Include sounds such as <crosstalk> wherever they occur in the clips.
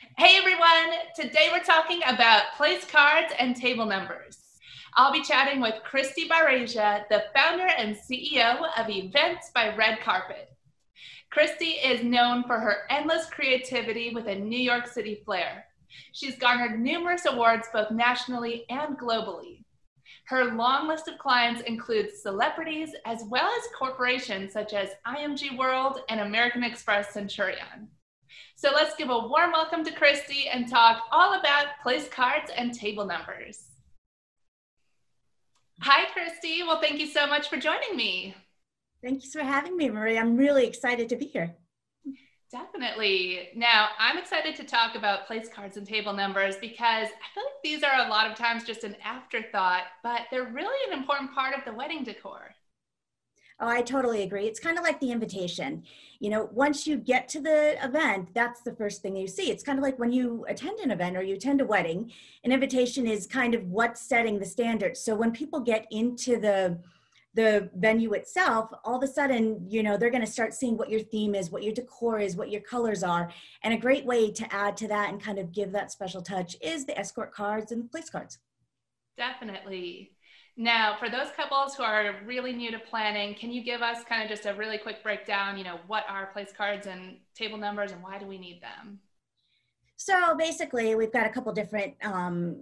Hey everyone, today we're talking about place cards and table numbers. I'll be chatting with Christy Barasia, the founder and CEO of Events by Red Carpet. Christy is known for her endless creativity with a New York City flair. She's garnered numerous awards both nationally and globally. Her long list of clients includes celebrities as well as corporations such as IMG World and American Express Centurion. So let's give a warm welcome to Christy and talk all about place cards and table numbers. Hi, Christy. Well, thank you so much for joining me. Thanks for having me, Marie. I'm really excited to be here. Definitely. Now, I'm excited to talk about place cards and table numbers because I feel like these are a lot of times just an afterthought, but they're really an important part of the wedding decor. Oh, I totally agree. It's kind of like the invitation. You know, once you get to the event, that's the first thing you see. It's kind of like when you attend an event or you attend a wedding, an invitation is kind of what's setting the standard. So when people get into the the venue itself, all of a sudden, you know, they're going to start seeing what your theme is, what your decor is, what your colors are. And a great way to add to that and kind of give that special touch is the escort cards and the place cards. Definitely. Now, for those couples who are really new to planning, can you give us kind of just a really quick breakdown, you know, what are place cards and table numbers and why do we need them? So basically, we've got a couple different um,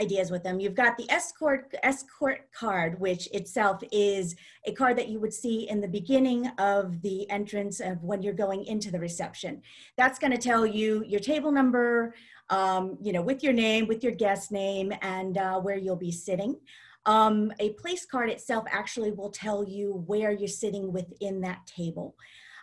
ideas with them. You've got the escort escort card, which itself is a card that you would see in the beginning of the entrance of when you're going into the reception. That's going to tell you your table number, um, you know, with your name, with your guest name, and uh, where you'll be sitting. Um, a place card itself actually will tell you where you're sitting within that table.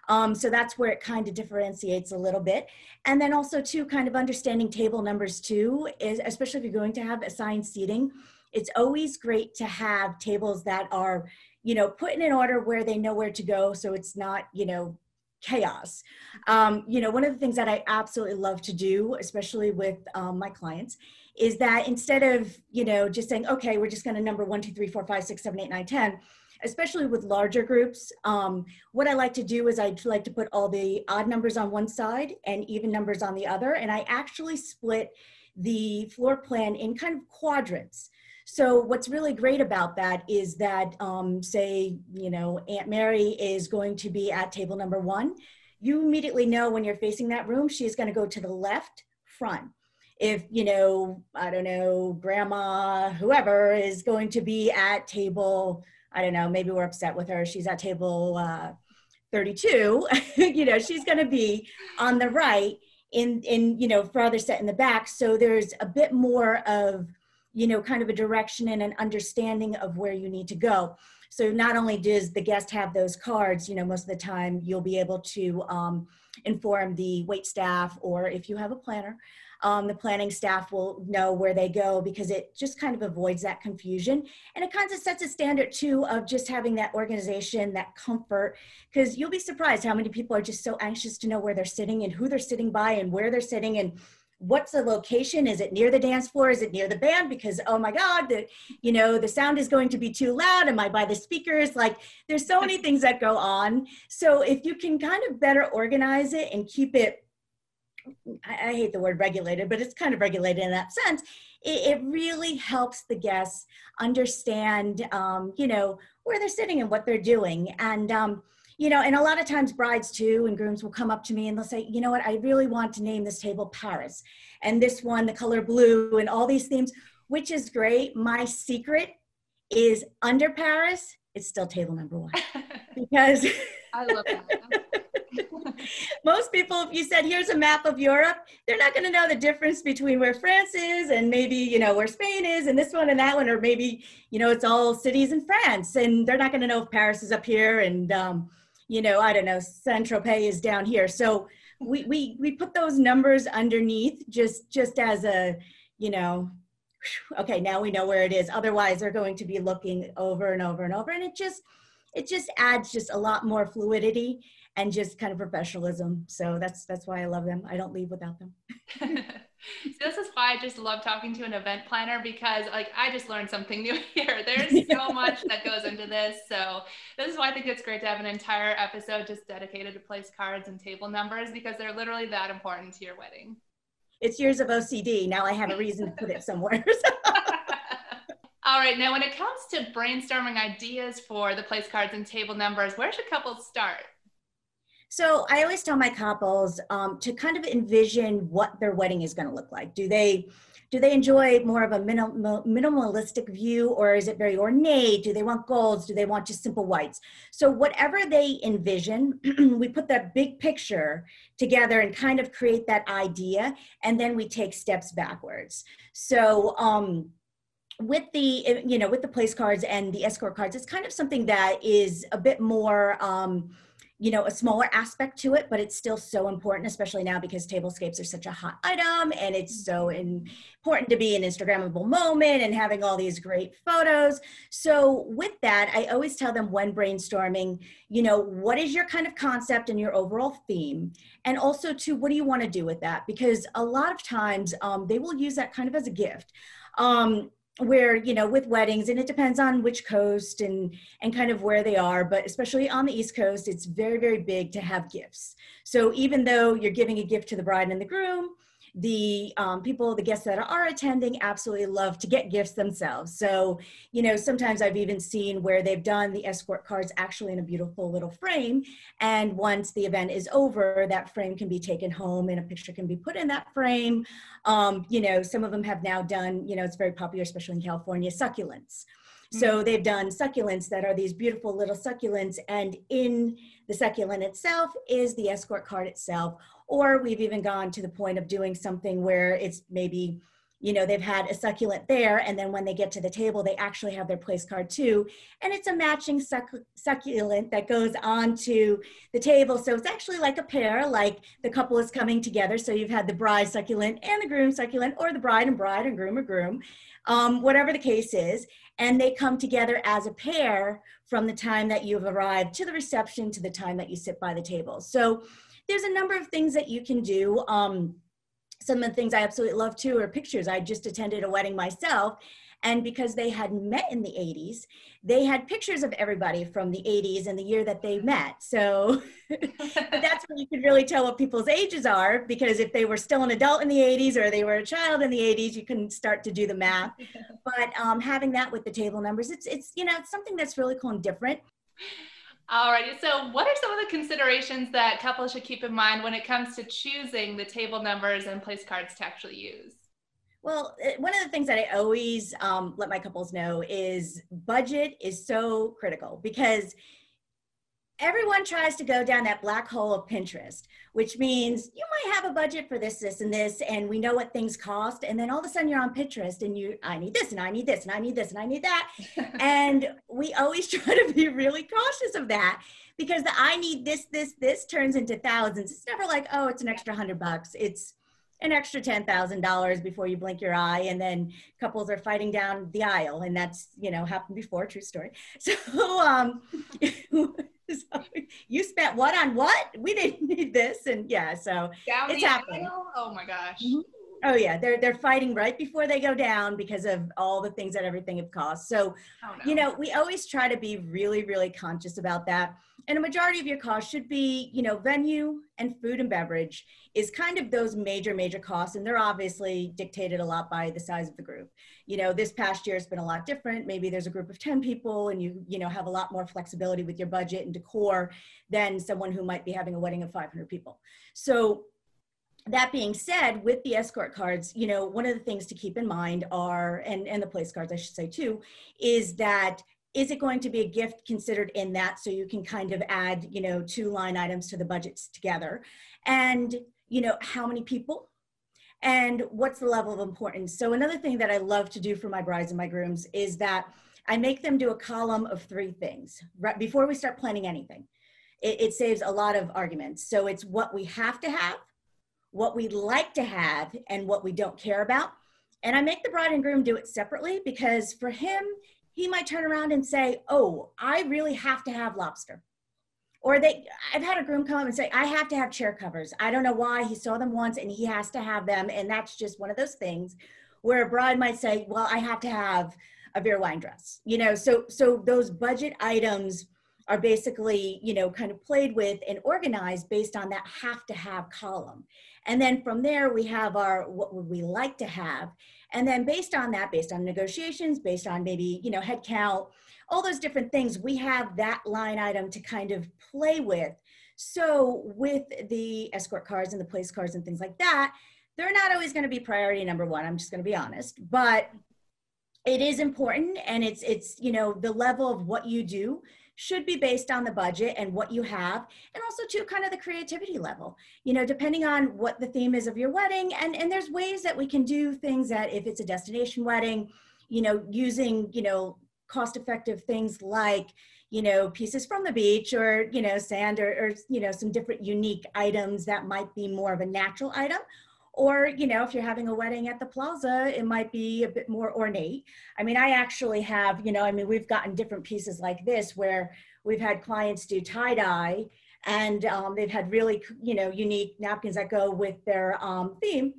Um, so that's where it kind of differentiates a little bit. And then also too, kind of understanding table numbers too, is especially if you're going to have assigned seating, it's always great to have tables that are, you know, put in an order where they know where to go. So it's not, you know, chaos. Um, you know, one of the things that I absolutely love to do, especially with um, my clients, is that instead of, you know, just saying, okay, we're just going to number one two three four five six seven eight nine ten especially with larger groups, um, what I like to do is I like to put all the odd numbers on one side and even numbers on the other. And I actually split the floor plan in kind of quadrants. So what's really great about that is that, um, say, you know, Aunt Mary is going to be at table number one. You immediately know when you're facing that room, she's going to go to the left front if you know i don't know grandma whoever is going to be at table i don't know maybe we're upset with her she's at table uh, 32 <laughs> you know she's going to be on the right in in you know farther set in the back. So there's a bit more of you know kind of a direction and an understanding of where you need to go. So not only does the guest have those cards you know most of the time you'll be able to um, inform the wait staff or if you have a planner um, the planning staff will know where they go because it just kind of avoids that confusion. And it kind of sets a standard too of just having that organization, that comfort, because you'll be surprised how many people are just so anxious to know where they're sitting and who they're sitting by and where they're sitting and what's the location? Is it near the dance floor? Is it near the band? Because oh my god the you know the sound is going to be too loud. Am i by the speakers? Like there's so many things that go on. So if you can kind of better organize it and keep it I, I, hate the word regulated, but it's kind of regulated in that sense. It, it really helps the guests understand, um, you know, where they're sitting and what they're doing. And, um, you know, and a lot of times brides too and grooms will come up to me and they'll say, you know what, I really want to name this table Paris and this one, the color blue and all these themes, which is great. My secret is under Paris, it's still table number one <laughs> because I love that. <laughs> <laughs> most people, if you said, here's a map of Europe, they're not going to know the difference between where France is and maybe, you know, where Spain is and this one and that one, or maybe, you know, it's all cities in France. And they're not going to know if Paris is up here and, um, you know, I don't know, Saint Tropez is down here. So we, we, we put those numbers underneath just, just as a, you know, okay, now we know where it is. Otherwise, they're going to be looking over and over and over. And it just, it just adds just a lot more fluidity and just kind of professionalism. So that's that's why I love them. I don't leave without them. <laughs> so this is why I just love talking to an event planner because like I just learned something <laughs> new here. There's <laughs> so much that goes into this. So this is why I think it's great to have an entire episode just dedicated to place cards and table numbers because they're literally that important to your wedding. it's years of OCD. Now I have a reason to put it somewhere. All right, now when it comes to brainstorming ideas for the place cards and table numbers, where should couples start? So I always tell my couples um, to kind of envision what their wedding is going to look like. Do they do they enjoy more of a minimal, minimalistic view or is it very ornate? Do they want golds? Do they want just simple whites? So whatever they envision, <clears throat> we put that big picture together and kind of create that idea and then we take steps backwards. So um, with the you know with the place cards and the escort cards it's kind of something that is a bit more um, you know a smaller aspect to it but it's still so important especially now because tablescapes are such a hot item and it's so important to be an instagrammable moment and having all these great photos. So with that i always tell them when brainstorming you know what is your kind of concept and your overall theme? And also to what do you want to do with that? Because a lot of times um, they will use that kind of as a gift. Um, where you know with weddings and it depends on which coast and and kind of where they are but especially on the east coast it's very very big to have gifts. So even though you're giving a gift to the bride and the groom the um, people, the guests that are attending absolutely love to get gifts themselves. So, you know, sometimes I've even seen where they've done the escort cards actually in a beautiful little frame. And once the event is over, that frame can be taken home and a picture can be put in that frame. Um, you know, some of them have now done, you know, it's very popular, especially in California, succulents. So mm. they've done succulents that are these beautiful little succulents, and in the succulent itself is the escort card itself, or we've even gone to the point of doing something where it's maybe you know they've had a succulent there and then when they get to the table they actually have their place card too. And it's a matching succ- succulent that goes onto the table. So it's actually like a pair like the couple is coming together. So you've had the bride succulent and the groom succulent or the bride and bride and groom or groom um, whatever the case is. And they come together as a pair from the time that you've arrived to the reception to the time that you sit by the table. So there's a number of things that you can do. Um, some of the things I absolutely love too are pictures. I just attended a wedding myself. And because they had met in the 80s, they had pictures of everybody from the 80s and the year that they met. So <laughs> that's where you could really tell what people's ages are because if they were still an adult in the 80s or they were a child in the 80s, you can start to do the math. <laughs> But um, having that with the table numbers, it's, it's, you know, it's something that's really cool and different. Alrighty, so what are some of the considerations that couples should keep in mind when it comes to choosing the table numbers and place cards to actually use? Well, eh, one of the things that I always um, let my couples know is budget is so critical because everyone tries to go down that black hole of Pinterest, which means you might have a budget for this, this, and this, and we know what things cost. And then all of a sudden you're on Pinterest and you, I need this, and I need this, and I need this, and I need that. <laughs> and we always <laughs> try to be really cautious of that because the I need this, this, this turns into thousands. It's never like, oh, it's an extra hundred bucks. It's an extra $10,000 before you blink your eye. And then couples are fighting down the aisle. And that's, you know, happened before, true story. <laughs> So, um, <laughs> so you spent what on what? We didn't need this, and yeah, so Down it's happening. Aisle? Oh my gosh. Mm-hmm. Oh yeah, they're they're fighting right before they go down because of all the things that everything have cost. So, oh, no. you know, we always try to be really really conscious about that. And a majority of your costs should be, you know, venue and food and beverage is kind of those major major costs and they're obviously dictated a lot by the size of the group. You know, this past year has been a lot different. Maybe there's a group of 10 people and you, you know, have a lot more flexibility with your budget and decor than someone who might be having a wedding of 500 people. So that being said, with the escort cards, you know, one of the things to keep in mind are, and, and the place cards, I should say too, is that is it going to be a gift considered in that so you can kind of add, you know, two line items to the budgets together? And, you know, how many people? And what's the level of importance? So another thing that I love to do for my brides and my grooms is that I make them do a column of three things right before we start planning anything. It, it saves a lot of arguments. So it's what we have to have, what we like to have and what we don't care about. And I make the bride and groom do it separately because for him, he might turn around and say, Oh, I really have to have lobster. Or they, I've had a groom come up and say, I have to have chair covers. I don't know why. He saw them once and he has to have them. And that's just one of those things where a bride might say, Well, I have to have a Vera Wang dress. You know, so so those budget items are basically, you know, kind of played with and organized based on that have to have column. And then from there, we have our what would we like to have. And then based on that, based on negotiations, based on maybe, you know, head count, all those different things, we have that line item to kind of play with. So with the escort cards and the place cards and things like that, they're not always going to be priority number one. I'm just going to be honest, but it is important and it's it's you know the level of what you do should be based on the budget and what you have and also to kind of the creativity level you know depending on what the theme is of your wedding and and there's ways that we can do things that if it's a destination wedding you know using you know cost effective things like you know pieces from the beach or you know sand or, or you know some different unique items that might be more of a natural item or, you know, if you're having a wedding at the plaza, it might be a bit more ornate. I mean, I actually have, you know, I mean, we've gotten different pieces like this where we've had clients do tie dye and um, they've had really, you know, unique napkins that go with their um, theme.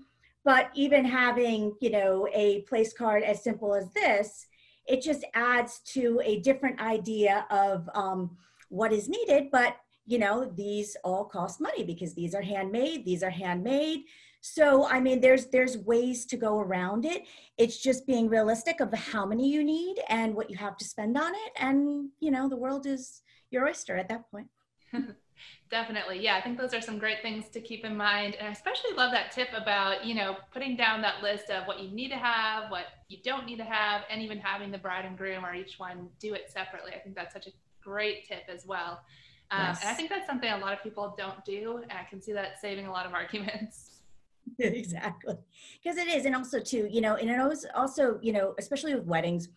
But even having, you know, a place card as simple as this, it just adds to a different idea of um, what is needed. But, you know, these all cost money because these are handmade, these are handmade. So I mean, there's there's ways to go around it. It's just being realistic of how many you need and what you have to spend on it, and you know, the world is your oyster at that point. <laughs> Definitely. Yeah, I think those are some great things to keep in mind. And I especially love that tip about, you know, putting down that list of what you need to have, what you don't need to have, and even having the bride and groom or each one do it separately. I think that's such a great tip as well. Um, yes. And I think that's something a lot of people don't do. And I can see that saving a lot of arguments. <laughs> exactly because it is and also too you know and it always also you know especially with weddings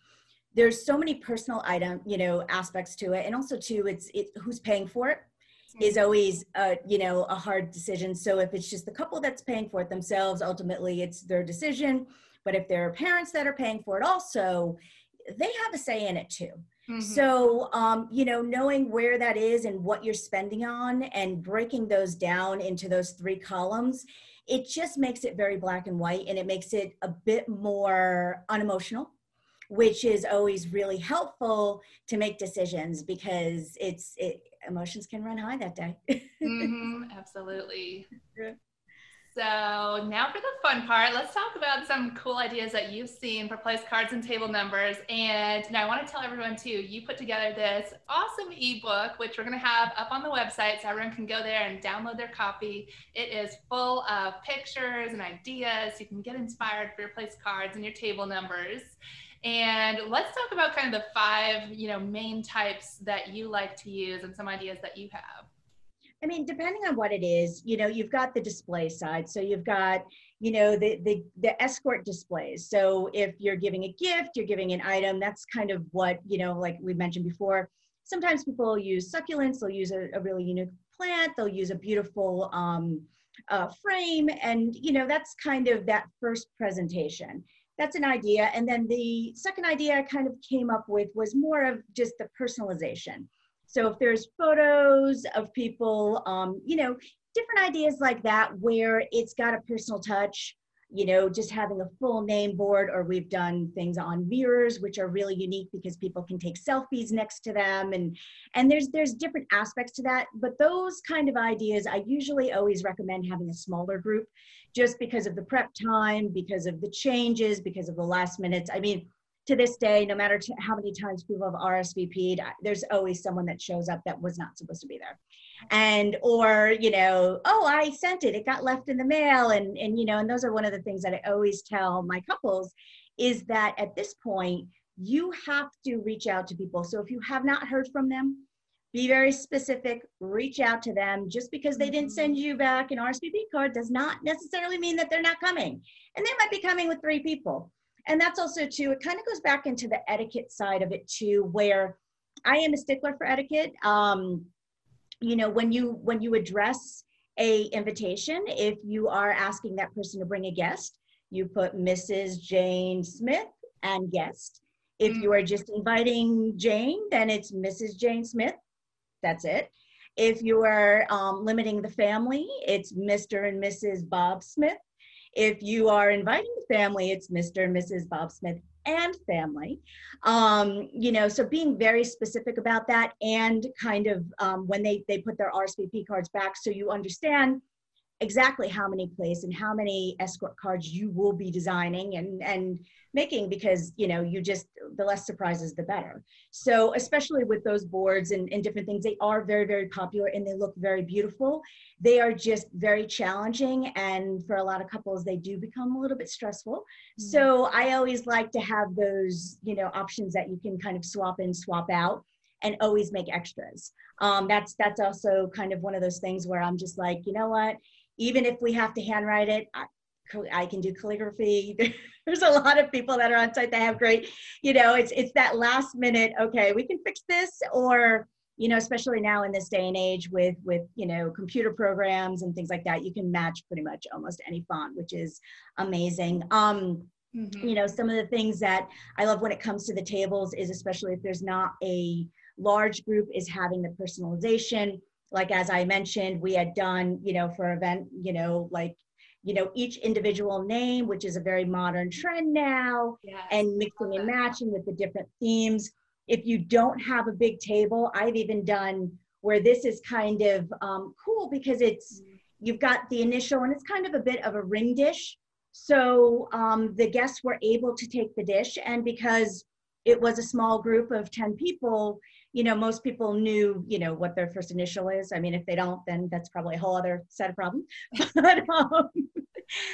there's so many personal item you know aspects to it and also too it's it who's paying for it is mm-hmm. always uh, you know a hard decision so if it's just the couple that's paying for it themselves ultimately it's their decision but if there are parents that are paying for it also they have a say in it too mm-hmm. so um, you know knowing where that is and what you're spending on and breaking those down into those three columns it just makes it very black and white and it makes it a bit more unemotional which is always really helpful to make decisions because it's it, emotions can run high that day. <laughs> Mm-hmm, absolutely so now for the fun part, let's talk about some cool ideas that you've seen for place cards and table numbers. And now I want to tell everyone too, you put together this awesome ebook, which we're going to have up on the website so everyone can go there and download their copy. It is full of pictures and ideas. You can get inspired for your place cards and your table numbers. And let's talk about kind of the five, you know, main types that you like to use and some ideas that you have. I mean, depending on what it is, you know, you've got the display side. So you've got, you know, the the the escort displays. So if you're giving a gift, you're giving an item, that's kind of what, you know, like we mentioned before. Sometimes people use succulents, they'll use a, a really unique plant, they'll use a beautiful um, uh, frame, and you know, that's kind of that first presentation. That's an idea. And then the second idea I kind of came up with was more of just the personalization. So if there's photos of people, um, you know, different ideas like that where it's got a personal touch, you know, just having a full name board, or we've done things on mirrors, which are really unique because people can take selfies next to them, and and there's there's different aspects to that. But those kind of ideas, I usually always recommend having a smaller group, just because of the prep time, because of the changes, because of the last minutes. I mean, to this day, no matter t- how many times people have RSVP'd, there's always someone that shows up that was not supposed to be there. And, or, you know, oh, I sent it, it got left in the mail. And, and, you know, and those are one of the things that I always tell my couples is that at this point, you have to reach out to people. So if you have not heard from them, be very specific, reach out to them. Just because they didn't send mm-hmm. you back an RSVP card does not necessarily mean that they're not coming. And they might be coming with three people and that's also too it kind of goes back into the etiquette side of it too where i am a stickler for etiquette. Um, you know when you when you address a invitation if you are asking that person to bring a guest you put mrs jane smith and guest. If you are just inviting jane then it's mrs jane smith. That's it. If you are um, limiting the family it's mr and mrs bob smith if you are inviting the family, it's Mr. and Mrs. Bob Smith and family. Um, you know, so being very specific about that and kind of um, when they, they put their RSVP cards back so you understand exactly how many plays and how many escort cards you will be designing and and making because you know you just the less surprises the better. So especially with those boards and, and different things they are very very popular and they look very beautiful. They are just very challenging and for a lot of couples they do become a little bit stressful. Mm-hmm. so i always like to have those you know options that you can kind of swap in swap out and always make extras. Um, that's that's also kind of one of those things where i'm just like you know what even if we have to handwrite it, I, I can do calligraphy. <laughs> There's a lot of people that are on site that have great, you know, it's it's that last minute, okay, we can fix this or you know, especially now in this day and age with with, you know, computer programs and things like that, you can match pretty much almost any font, which is amazing. Um mm-hmm. you know, some of the things that I love when it comes to the tables is especially if there's not a large group is having the personalization like as I mentioned, we had done, you know, for event, you know, like, you know, each individual name, which is a very modern trend now, yes. and mixing and matching with the different themes. If you don't have a big table, I've even done where this is kind of um, cool because it's mm-hmm. you've got the initial and it's kind of a bit of a ring dish. So um, the guests were able to take the dish, and because it was a small group of 10 people, you know, most people knew, you know, what their first initial is. I mean, if they don't, then that's probably a whole other set of problems. <laughs> but um,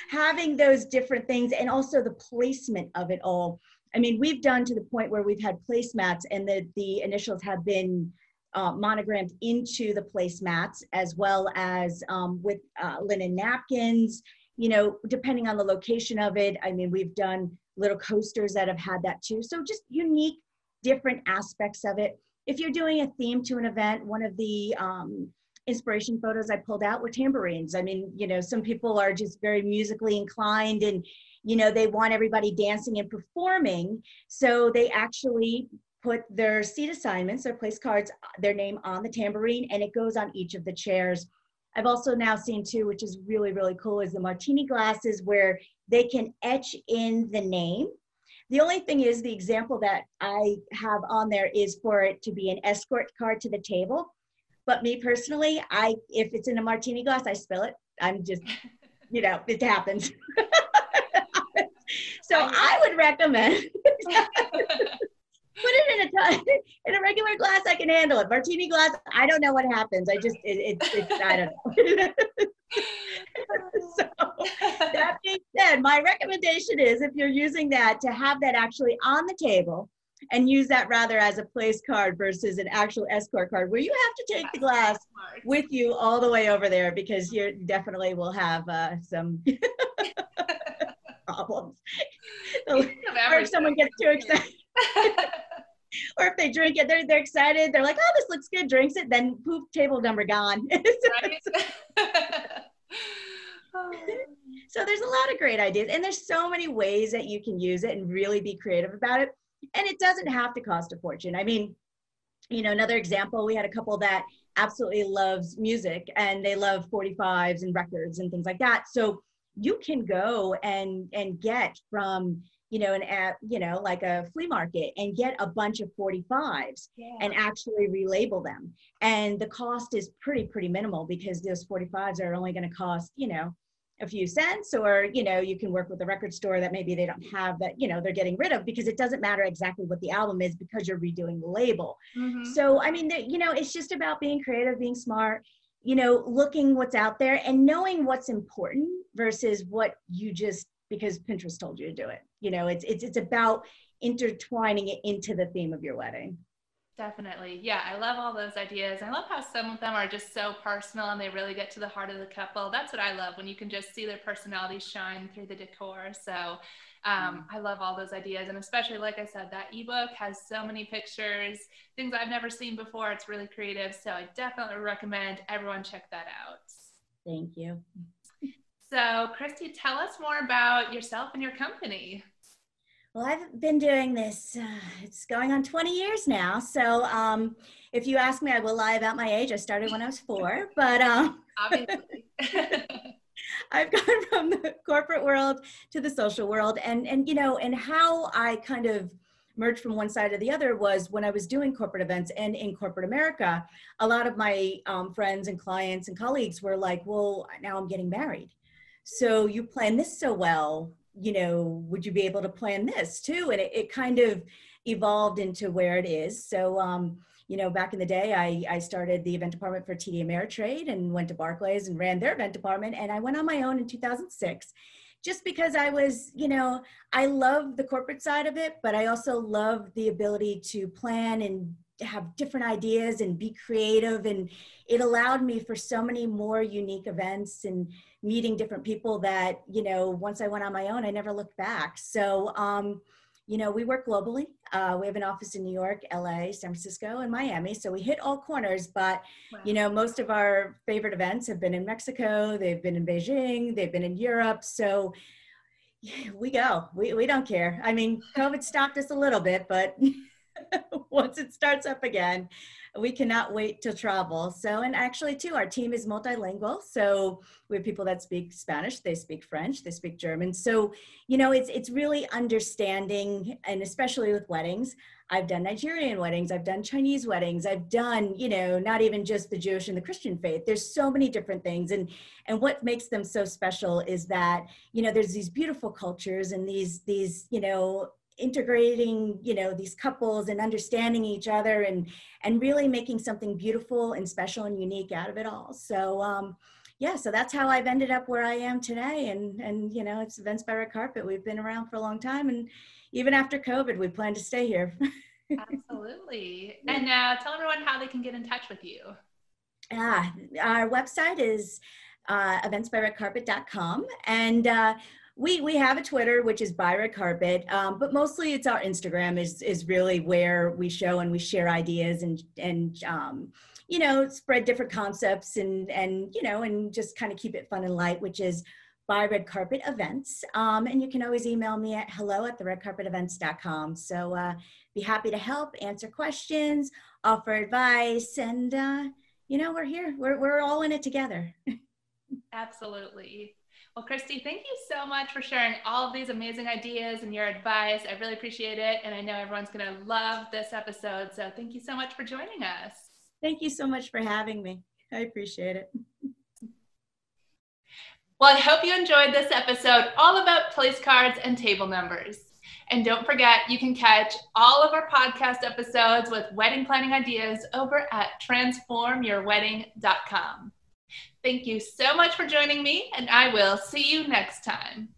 having those different things and also the placement of it all. I mean, we've done to the point where we've had placemats and the, the initials have been uh, monogrammed into the placemats as well as um, with uh, linen napkins, you know, depending on the location of it. I mean, we've done little coasters that have had that too. So just unique, different aspects of it if you're doing a theme to an event, one of the um, inspiration photos I pulled out were tambourines. I mean, you know, some people are just very musically inclined and, you know, they want everybody dancing and performing. So they actually put their seat assignments, their place cards, their name on the tambourine, and it goes on each of the chairs. I've also now seen too, which is really, really cool, is the martini glasses where they can etch in the name the only thing is the example that I have on there is for it to be an escort card to the table. But me personally, I if it's in a martini glass, I spill it. I'm just, <laughs> you know, it happens. <laughs> so I would recommend <laughs> put it in a <laughs> in a regular glass. I can handle it. Martini glass, I don't know what happens. I just it, it, it's I don't know. <laughs> so that being said, my recommendation is if you're using that to have that actually on the table and use that rather as a place card versus an actual escort card where you have to take the glass with you all the way over there because you definitely will have uh, some <laughs> problems. or if someone gets too excited. <laughs> or if they drink it, they're, they're excited. They're like, oh, this looks good, drinks it, then poof, table number gone. <laughs> <laughs> Oh. so there's a lot of great ideas and there's so many ways that you can use it and really be creative about it and it doesn't have to cost a fortune i mean you know another example we had a couple that absolutely loves music and they love 45s and records and things like that so you can go and and get from you know, an at, you know, like a flea market and get a bunch of 45s yeah. and actually relabel them. And the cost is pretty, pretty minimal because those 45s are only going to cost, you know, a few cents or you know you can work with a record store that maybe they don't have that you know they're getting rid of because it doesn't matter exactly what the album is because you're redoing the label mm-hmm. so i mean the, you know it's just about being creative being smart you know looking what's out there and knowing what's important versus what you just because pinterest told you to do it. You know it's it's it's about intertwining it into the theme of your wedding Definitely. Yeah, I love all those ideas. I love how some of them are just so personal and they really get to the heart of the couple. That's what I love when you can just see their personality shine through the decor. So um, mm. I love all those ideas. And especially, like I said, that ebook has so many pictures, things I've never seen before. It's really creative. So I definitely recommend everyone check that out. Thank you. So, Christy, tell us more about yourself and your company. Well, I've been doing this, uh, it's going on 20 years now. So um, if you ask me, I will lie about my age. I started when I was four, but um, obviously. <laughs> I've gone from the corporate world to the social world, and and you know, and how I kind of merged from one side to the other was when I was doing corporate events and in corporate America, a lot of my um, friends and clients and colleagues were like, "Well, now I'm getting married, so you plan this so well. You know, would you be able to plan this too?" And it, it kind of evolved into where it is. So. Um, you know, back in the day, I, I started the event department for TD Ameritrade and went to Barclays and ran their event department. And I went on my own in 2006 just because I was, you know, I love the corporate side of it, but I also love the ability to plan and have different ideas and be creative. And it allowed me for so many more unique events and meeting different people that, you know, once I went on my own, I never looked back. So, um, you know, we work globally. Uh, we have an office in New York, LA, San Francisco, and Miami. So we hit all corners. But, wow. you know, most of our favorite events have been in Mexico, they've been in Beijing, they've been in Europe. So we go. We, we don't care. I mean, COVID stopped us a little bit, but <laughs> <laughs> once it starts up again, we cannot wait to travel. So, and actually, too, our team is multilingual. So we have people that speak Spanish, they speak French, they speak German. So, you know, it's it's really understanding, and especially with weddings. I've done Nigerian weddings, I've done Chinese weddings, I've done, you know, not even just the Jewish and the Christian faith. There's so many different things. And and what makes them so special is that, you know, there's these beautiful cultures and these these, you know, integrating you know these couples and understanding each other and and really making something beautiful and special and unique out of it all. So um yeah so that's how i've ended up where i am today. And and you know it's events by red carpet. We've been around for a long time. And even after covid we plan to stay here. <laughs> Absolutely. And now uh, tell everyone how they can get in touch with you. Ah our website is uh, eventsbyredcarpet.com and uh, we we have a Twitter, which is by Red Carpet, um, but mostly it's our Instagram is is really where we show and we share ideas and and um, you know spread different concepts and and you know and just kind of keep it fun and light, which is by Red Carpet Events. Um, and you can always email me at hello at the red carpet redcarpetevents.com. So uh, be happy to help, answer questions, offer advice, and uh, you know we're here. We're we're all in it together. <laughs> Absolutely. Well, Christy, thank you so much for sharing all of these amazing ideas and your advice. I really appreciate it. And I know everyone's going to love this episode. So thank you so much for joining us. Thank you so much for having me. I appreciate it. Well, I hope you enjoyed this episode all about place cards and table numbers. And don't forget, you can catch all of our podcast episodes with wedding planning ideas over at transformyourwedding.com. Thank you so much for joining me, and I will see you next time.